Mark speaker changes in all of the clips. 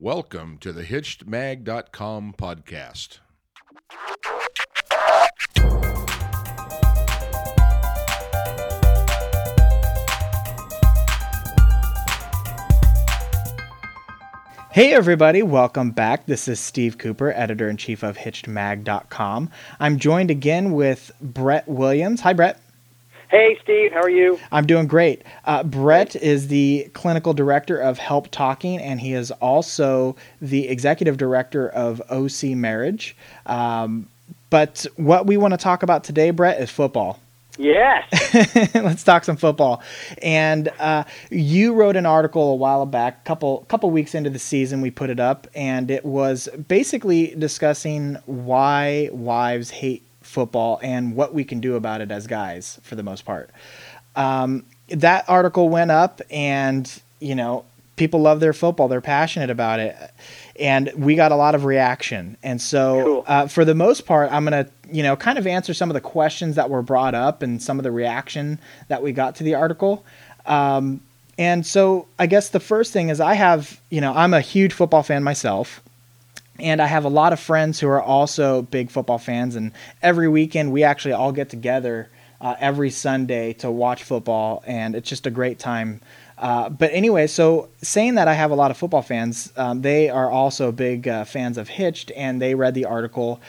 Speaker 1: Welcome to the HitchedMag.com podcast.
Speaker 2: Hey everybody, welcome back. This is Steve Cooper, editor in chief of HitchedMag.com. I'm joined again with Brett Williams. Hi, Brett.
Speaker 3: Hey, Steve, how are you?
Speaker 2: I'm doing great. Uh, Brett is the clinical director of Help Talking, and he is also the executive director of OC Marriage. Um, but what we want to talk about today, Brett, is football.
Speaker 3: Yes.
Speaker 2: Let's talk some football. And uh, you wrote an article a while back, couple couple weeks into the season, we put it up, and it was basically discussing why wives hate football and what we can do about it as guys, for the most part. Um, that article went up, and you know, people love their football; they're passionate about it, and we got a lot of reaction. And so,
Speaker 3: Cool.
Speaker 2: uh, for the most part, I'm gonna you know kind of answer some of the questions that were brought up and some of the reaction that we got to the article. Um, and so, I guess the first thing is I have you know I'm a huge football fan myself. And I have a lot of friends who are also big football fans, and every weekend we actually all get together uh, every Sunday to watch football, and it's just a great time. Uh, but anyway, so saying that I have a lot of football fans, um, they are also big uh, fans of Hitched, and they read the article.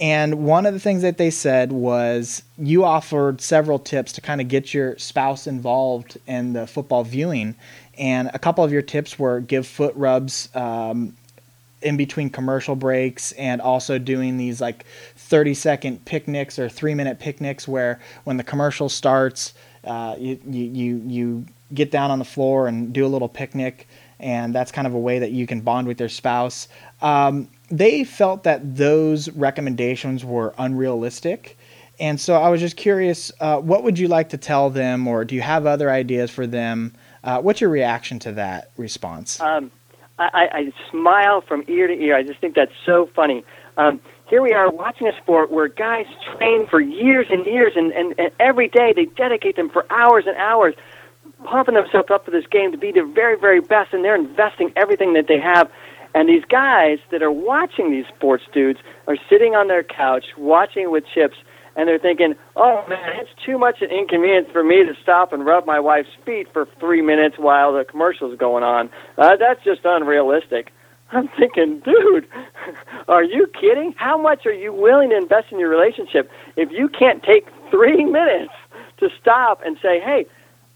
Speaker 2: And one of the things that they said was you offered several tips to kind of get your spouse involved in the football viewing. And a couple of your tips were give foot rubs um, in between commercial breaks and also doing these like 30 second picnics or three minute picnics where when the commercial starts uh, you, you, you, get down on the floor and do a little picnic and that's kind of a way that you can bond with your spouse. Um, they felt that those recommendations were unrealistic and so i was just curious uh, what would you like to tell them or do you have other ideas for them? Uh, what's your reaction to that response?
Speaker 3: Um, I, I smile from ear to ear. I just think that's so funny. Um, here we are watching a sport where guys train for years and years, and, and, and every day they dedicate them for hours and hours, pumping themselves up for this game to be their very, very best, and they're investing everything that they have. And these guys that are watching these sports dudes are sitting on their couch watching with chips, and they're thinking, "Oh man, it's too much of an inconvenience for me to stop and rub my wife's feet for three minutes while the commercial's going on. Uh, that's just unrealistic." I'm thinking, dude, are you kidding? How much are you willing to invest in your relationship if you can't take three minutes to stop and say, "Hey,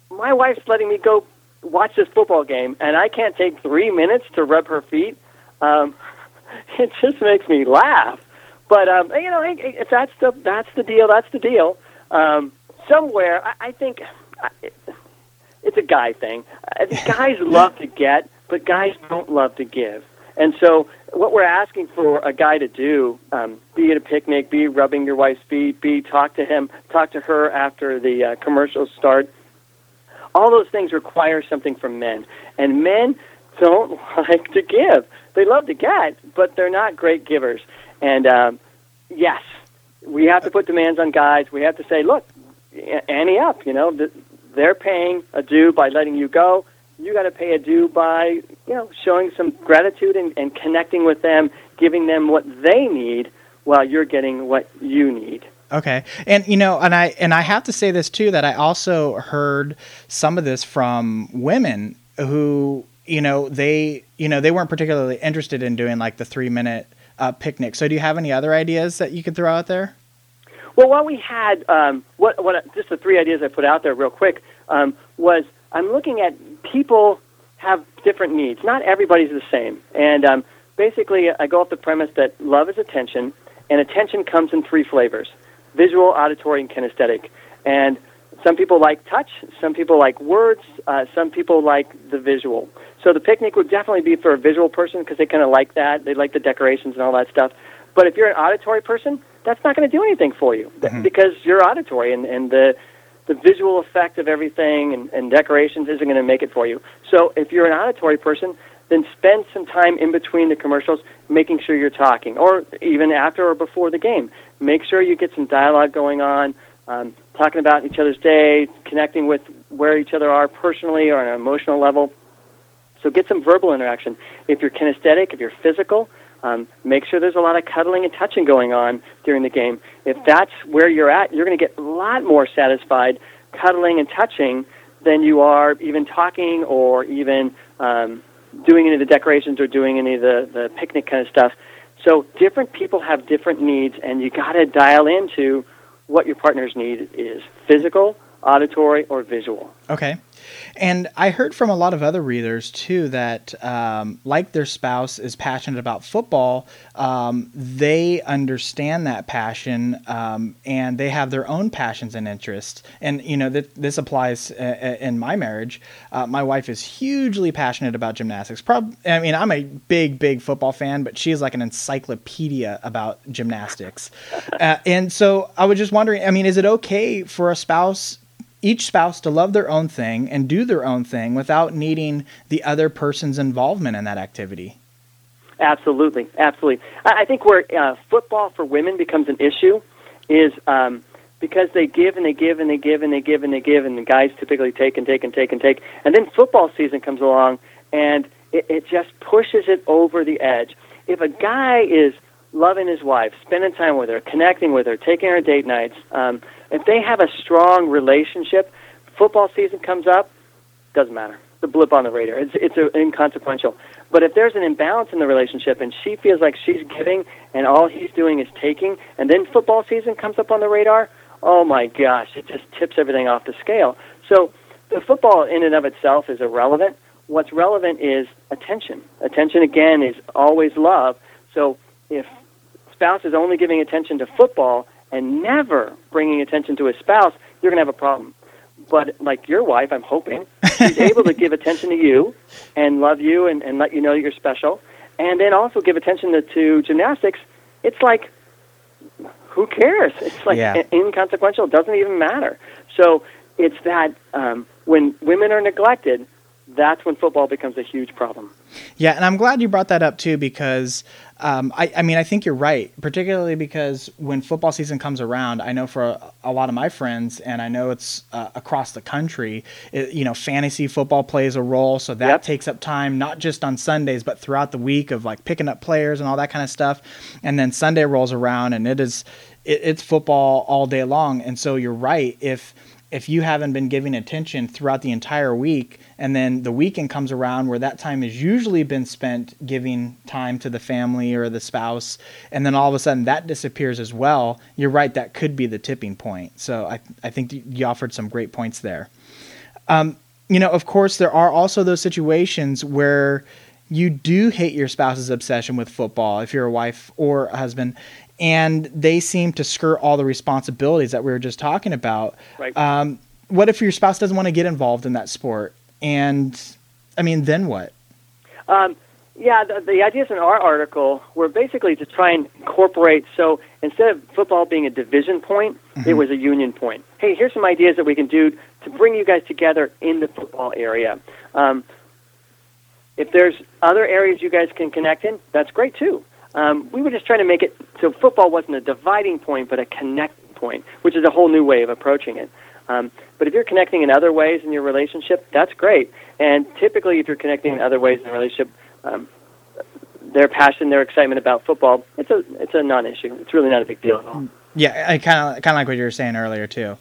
Speaker 3: my wife's letting me go watch this football game, and I can't take three minutes to rub her feet"? Um, it just makes me laugh. But um, you know, if that's the that's the deal, that's the deal. Um, somewhere, I, I think I, it's a guy thing. Guys love to get, but guys don't love to give. And so, what we're asking for a guy to do, um, be at a picnic, be rubbing your wife's feet, be talk to him, talk to her after the uh, commercials start. All those things require something from men, and men don't like to give. They love to get, but they're not great givers. And um, yes, we have to put demands on guys. We have to say, look, ante up. You know, they're paying a due by letting you go. You got to pay a due by you know showing some gratitude and, and connecting with them, giving them what they need while you're getting what you need.
Speaker 2: Okay. And you know, and I and I have to say this too that I also heard some of this from women who, you know, they, you know, they weren't particularly interested in doing like the 3-minute uh, picnic. So do you have any other ideas that you could throw out there?
Speaker 3: Well, what we had, um, what, what, just the three ideas I put out there real quick um, was I'm looking at people have different needs. Not everybody's the same, and um, basically I go off the premise that love is attention, and attention comes in three flavors: visual, auditory, and kinesthetic. And some people like touch, some people like words, uh, some people like the visual. So the picnic would definitely be for a visual person because they kind of like that. They like the decorations and all that stuff. But if you're an auditory person, that's not going to do anything for you
Speaker 2: Mhm.
Speaker 3: because you're auditory and, and the the visual effect of everything and, and decorations isn't going to make it for you. So if you're an auditory person, then spend some time in between the commercials making sure you're talking, or even after or before the game. Make sure you get some dialogue going on, um, talking about each other's day, connecting with where each other are personally or on an emotional level. So get some verbal interaction. If you're kinesthetic, if you're physical, um, make sure there's a lot of cuddling and touching going on during the game. If that's where you're at, you're going to get a lot more satisfied cuddling and touching than you are even talking or even um, doing any of the decorations or doing any of the, the picnic kind of stuff. So different people have different needs, and you got to dial into what your partner's need is physical, auditory, or visual.
Speaker 2: Okay. And I heard from a lot of other readers too that, um, like their spouse is passionate about football, um, they understand that passion um, and they have their own passions and interests. And, you know, th- this applies uh, uh, in my marriage. Uh, my wife is hugely passionate about gymnastics. Prob- I mean, I'm a big, big football fan, but she is like an encyclopedia about gymnastics. Uh, and so I was just wondering I mean, is it okay for a spouse each spouse to love their own thing and do their own thing without needing the other person's involvement in that activity.
Speaker 3: Absolutely, absolutely. I think where uh, football for women becomes an issue is um, because they give and they give and they give and they give and they give, and the guys typically take and take and take and take, and then football season comes along and it, it just pushes it over the edge. If a guy is loving his wife, spending time with her, connecting with her, taking her date nights, um, if they have a strong relationship, football season comes up, doesn't matter. The blip on the radar. It's it's a, inconsequential. But if there's an imbalance in the relationship and she feels like she's giving and all he's doing is taking, and then football season comes up on the radar, oh my gosh, it just tips everything off the scale. So the football in and of itself is irrelevant. What's relevant is attention. Attention again is always love. So if spouse is only giving attention to football and never bringing attention to his spouse, you're going to have a problem. But like your wife, I'm hoping, she's able to give attention to you and love you and, and let you know you're special, and then also give attention to, to gymnastics. It's like, who cares? It's like
Speaker 2: yeah.
Speaker 3: inconsequential. It doesn't even matter. So it's that um, when women are neglected, that's when football becomes a huge problem.
Speaker 2: Yeah, and I'm glad you brought that up too because um, I, I, mean I think you're right, particularly because when football season comes around, I know for a, a lot of my friends, and I know it's uh, across the country. It, you know, fantasy football plays a role, so that yep. takes up time not just on Sundays but throughout the week of like picking up players and all that kind of stuff. And then Sunday rolls around, and it is it, it's football all day long. And so you're right if if you haven't been giving attention throughout the entire week and then the weekend comes around where that time has usually been spent giving time to the family or the spouse and then all of a sudden that disappears as well you're right that could be the tipping point. So i, I think you offered some great points there. Um, you know of course there are also those situations where you do hate your spouse's obsession with football if you're a wife or a husband and they seem to skirt all the responsibilities that we were just talking about.
Speaker 3: Right.
Speaker 2: Um, what if your spouse doesn't want to get involved in that sport? And I mean, then what?
Speaker 3: Um, yeah, the, the ideas in our article were basically to try and incorporate. So instead of football being a division point, mm-hmm. it was a union point. Hey, here's some ideas that we can do to bring you guys together in the football area. Um, if there's other areas you guys can connect in, that's great too. Um, we were just trying to make it so football wasn't a dividing point, but a connecting point, which is a whole new way of approaching it. Um, but if you're connecting in other ways in your relationship, that's great. And typically, if you're connecting in other ways in a relationship, um, their passion, their excitement about football, it's a it's a non-issue. It's really not a big deal at all.
Speaker 2: Yeah, I kind of kind of like what you were saying earlier too.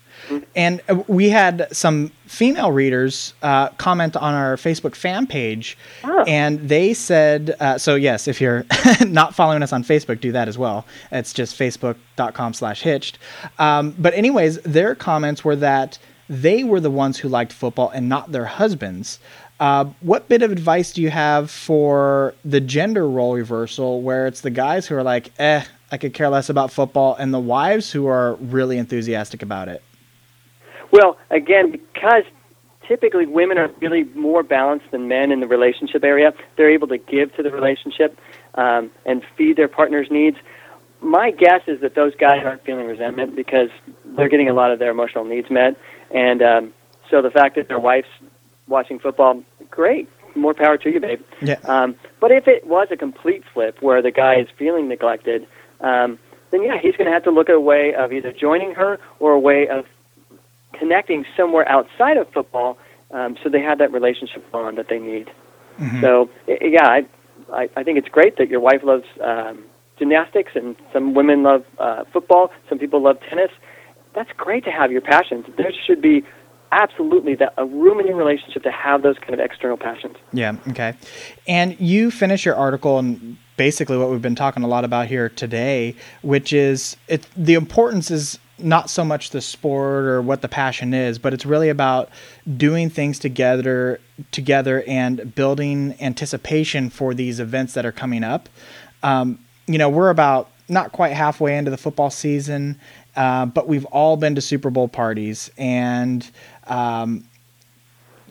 Speaker 2: And uh, we had some female readers uh, comment on our Facebook fan page,
Speaker 3: oh.
Speaker 2: and they said, uh, "So yes, if you're not following us on Facebook, do that as well. It's just facebook.com/hitched." Um, but anyways, their comments were that they were the ones who liked football and not their husbands. Uh, what bit of advice do you have for the gender role reversal, where it's the guys who are like, "Eh, I could care less about football, and the wives who are really enthusiastic about it?
Speaker 3: Well, again, because typically women are really more balanced than men in the relationship area, they're able to give to the relationship um, and feed their partner's needs. My guess is that those guys aren't feeling resentment because they're getting a lot of their emotional needs met, and um, so the fact that their wife's watching football, great, more power to you, babe.
Speaker 2: Yeah.
Speaker 3: Um, but if it was a complete flip where the guy is feeling neglected, um, then yeah, he's going to have to look at a way of either joining her or a way of connecting somewhere outside of football, um, so they have that relationship bond that they need. So yeah, I, I I think it's great that your wife loves um, gymnastics and some women love uh, football. Some people love tennis. That's great to have your passions. There should be absolutely that a room in your relationship to have those kind of external passions.
Speaker 2: Yeah. Okay. And you finish your article and basically what we've been talking a lot about here today, which is it. The importance is not so much the sport or what the passion is, but it's really about doing things together, together, and building anticipation for these events that are coming up. Um, you know, we're about not quite halfway into the football season, uh, but we've all been to Super Bowl parties and. Um,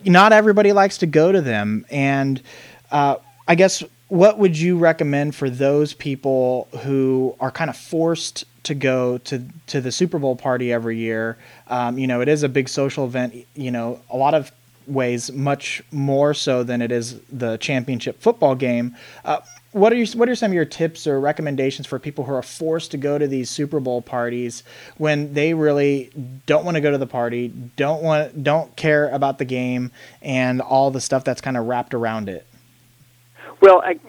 Speaker 2: not everybody likes to go to them and uh, i guess what would you recommend for those people who are kind of forced to go to to the super bowl party every year um, you know it is a big social event you know a lot of ways much more so than it is the championship football game uh, what are what are some of your tips or recommendations for people who are forced to go to these Super Bowl parties when they really don't want to go to the party, don't want don't care about the game and all the stuff that's kind of wrapped around it?
Speaker 3: Well, I,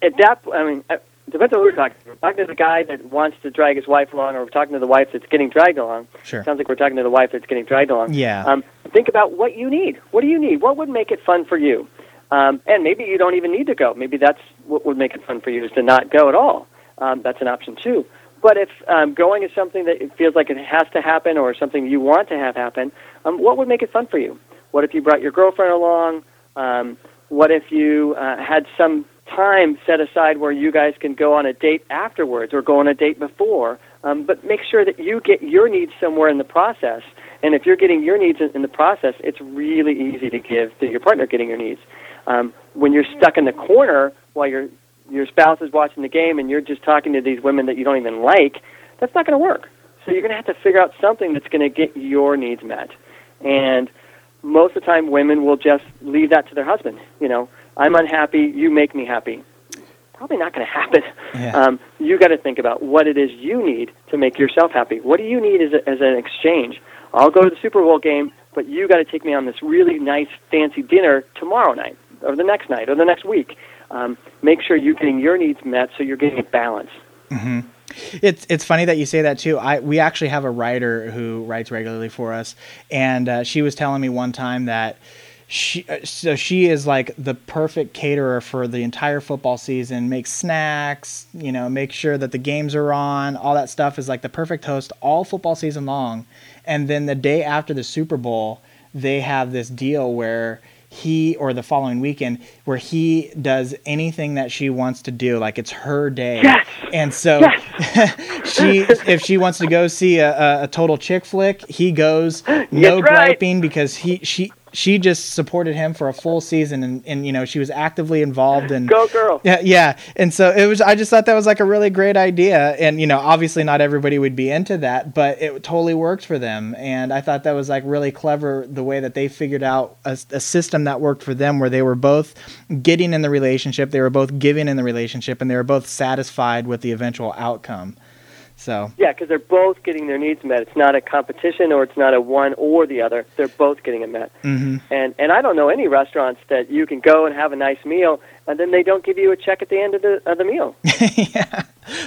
Speaker 3: at that, I mean, it depends on who we're talking. We're talking to the guy that wants to drag his wife along, or we're talking to the wife that's getting dragged along.
Speaker 2: Sure.
Speaker 3: Sounds like we're talking to the wife that's getting dragged along.
Speaker 2: Yeah.
Speaker 3: Um, think about what you need. What do you need? What would make it fun for you? Um, and maybe you don't even need to go. Maybe that's what would make it fun for you is to not go at all. Um, that's an option too. But if um, going is something that it feels like it has to happen or something you want to have happen, um, what would make it fun for you? What if you brought your girlfriend along? Um, what if you uh, had some time set aside where you guys can go on a date afterwards or go on a date before? Um, but make sure that you get your needs somewhere in the process. And if you're getting your needs in, the process, it's really easy to give to your partner getting your needs. Um, when you're stuck in the corner while your your spouse is watching the game and you're just talking to these women that you don't even like, that's not going to work. So you're going to have to figure out something that's going to get your needs met. And most of the time, women will just leave that to their husband. You know, I'm unhappy, you make me happy. Probably not going to happen.
Speaker 2: Yeah.
Speaker 3: Um, you got to think about what it is you need to make yourself happy. What do you need as, a, as an exchange? I'll go to the Super Bowl game, but you got to take me on this really nice, fancy dinner tomorrow night, or the next night, or the next week. Um, make sure you're getting your needs met, so you're getting a balance.
Speaker 2: It's it's funny that you say that too. I we actually have a writer who writes regularly for us, and uh, she was telling me one time that she uh, so she is like the perfect caterer for the entire football season. Makes snacks, you know, make sure that the games are on. All that stuff is like the perfect host all football season long. And then the day after the Super Bowl, they have this deal where he or the following weekend where he does anything that she wants to do like it's her day
Speaker 3: Yes!
Speaker 2: and so she if she wants to go see a, a, a total chick flick he goes no
Speaker 3: That's right.
Speaker 2: griping because he she she just supported him for a full season and, and you know she was actively involved and
Speaker 3: Go, girl.
Speaker 2: yeah, yeah. And so it was I just thought that was like a really great idea. And you know, obviously not everybody would be into that, but it totally worked for them. And I thought that was like really clever the way that they figured out a, a system that worked for them where they were both getting in the relationship, they were both giving in the relationship, and they were both satisfied with the eventual outcome. So
Speaker 3: Yeah, because they're both getting their needs met. It's not a competition or it's not a one or the other. They're both getting it met.
Speaker 2: hmm
Speaker 3: And and I don't know any restaurants that you can go and have a nice meal and then they don't give you a check at the end of the of the meal.
Speaker 2: yeah,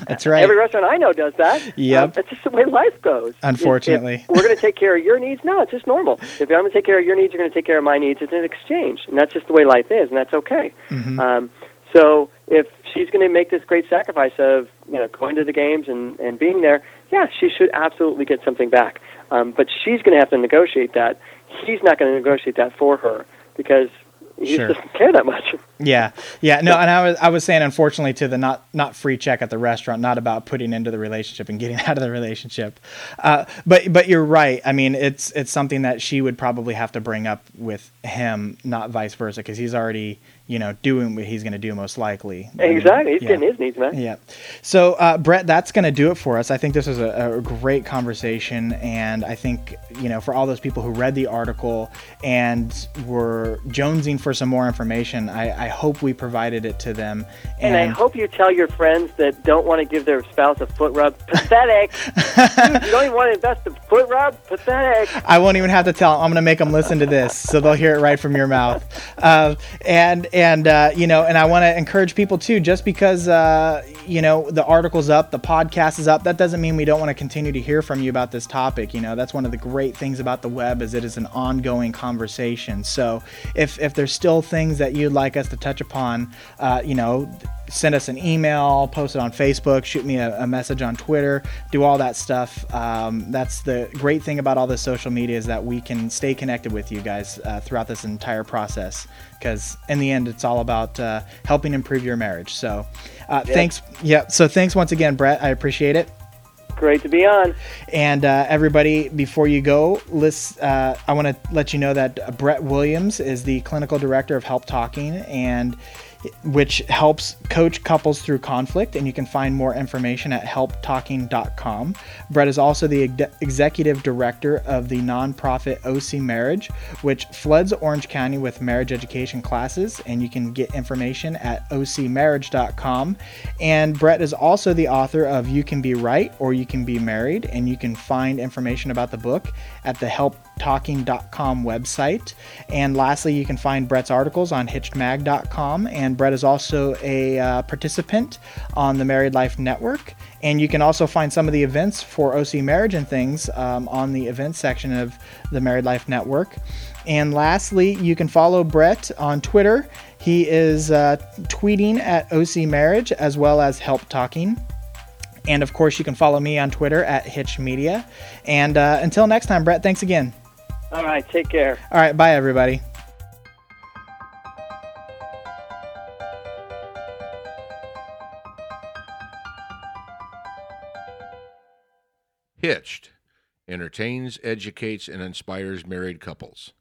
Speaker 2: that's right.
Speaker 3: Every restaurant I know does that.
Speaker 2: Yep.
Speaker 3: Um, it's just the way life goes.
Speaker 2: Unfortunately.
Speaker 3: if we're going to take care of your needs. No, it's just normal. If I'm going to take care of your needs, you're going to take care of my needs. It's an exchange, and that's just the way life is, and that's okay.
Speaker 2: Mhm.
Speaker 3: Um, so if she's going to make this great sacrifice of you know going to the games and and being there, yeah, she should absolutely get something back. Um, but she's going to have to negotiate that. He's not going to negotiate that for her because he
Speaker 2: Sure.
Speaker 3: doesn't care that much.
Speaker 2: Yeah, yeah, no, and I was I was saying unfortunately to the not not free check at the restaurant, not about putting into the relationship and getting out of the relationship, uh, but but you're right. I mean, it's it's something that she would probably have to bring up with him, not vice versa, because he's already you know doing what he's going to do most likely.
Speaker 3: Exactly, he's
Speaker 2: yeah.
Speaker 3: getting his needs met.
Speaker 2: Yeah. So, uh, Brett, that's going to do it for us. I think this was a, a great conversation. And I think, you know, for all those people who read the article and were jonesing for some more information, I, I hope we provided it to them.
Speaker 3: And I hope you tell your friends that don't want to give their spouse a foot rub. Pathetic. Dude, you don't even want to invest in foot rub. Pathetic.
Speaker 2: I won't even have to tell. I'm going to make them listen to this, so they'll hear it right from your mouth. Uh, and and uh, you know, and I want to encourage people too. Just because uh, you know the article's up, the podcast is up, that doesn't mean we don't want to continue to hear from you about this topic. You know, that's one of the great things about the web is it is an ongoing conversation. So if if there's still things that you'd like us to touch upon, uh, you know, send us an email, post it on Facebook, shoot me a, a message on Twitter, do all that stuff. Um, that's the great thing about all this social media is that we can stay connected with you guys uh, throughout this entire process. Because in the end, it's all about uh, helping improve your marriage. So, uh, thanks. Yeah. So thanks once again, Brett. I appreciate it.
Speaker 3: Great to be on.
Speaker 2: And uh, everybody, before you go, list, uh, I want to let you know that Brett Williams is the clinical director of Help Talking, and which helps coach couples through conflict. And you can find more information at helptalking.com. Brett is also the ex- executive director of the nonprofit OC Marriage, which floods Orange County with marriage education classes. And you can get information at ocmarriage.com. And Brett is also the author of You Can Be Right or You Can Be Married. And you can find information about the book at the helptalking.com website. And lastly, you can find Brett's articles on hitchedmag.com. And Brett is also a uh, participant on the Married Life Network. And you can also find some of the events for OC Marriage and things um, on the events section of the Married Life Network. And lastly, you can follow Brett on Twitter. He is uh, tweeting at OC Marriage as well as Help Talking. And of course, you can follow me on Twitter at Hitch Media. And uh, until next time, Brett, thanks again.
Speaker 3: All right, take care.
Speaker 2: All right, bye, everybody.
Speaker 1: Hitched entertains, educates, and inspires married couples.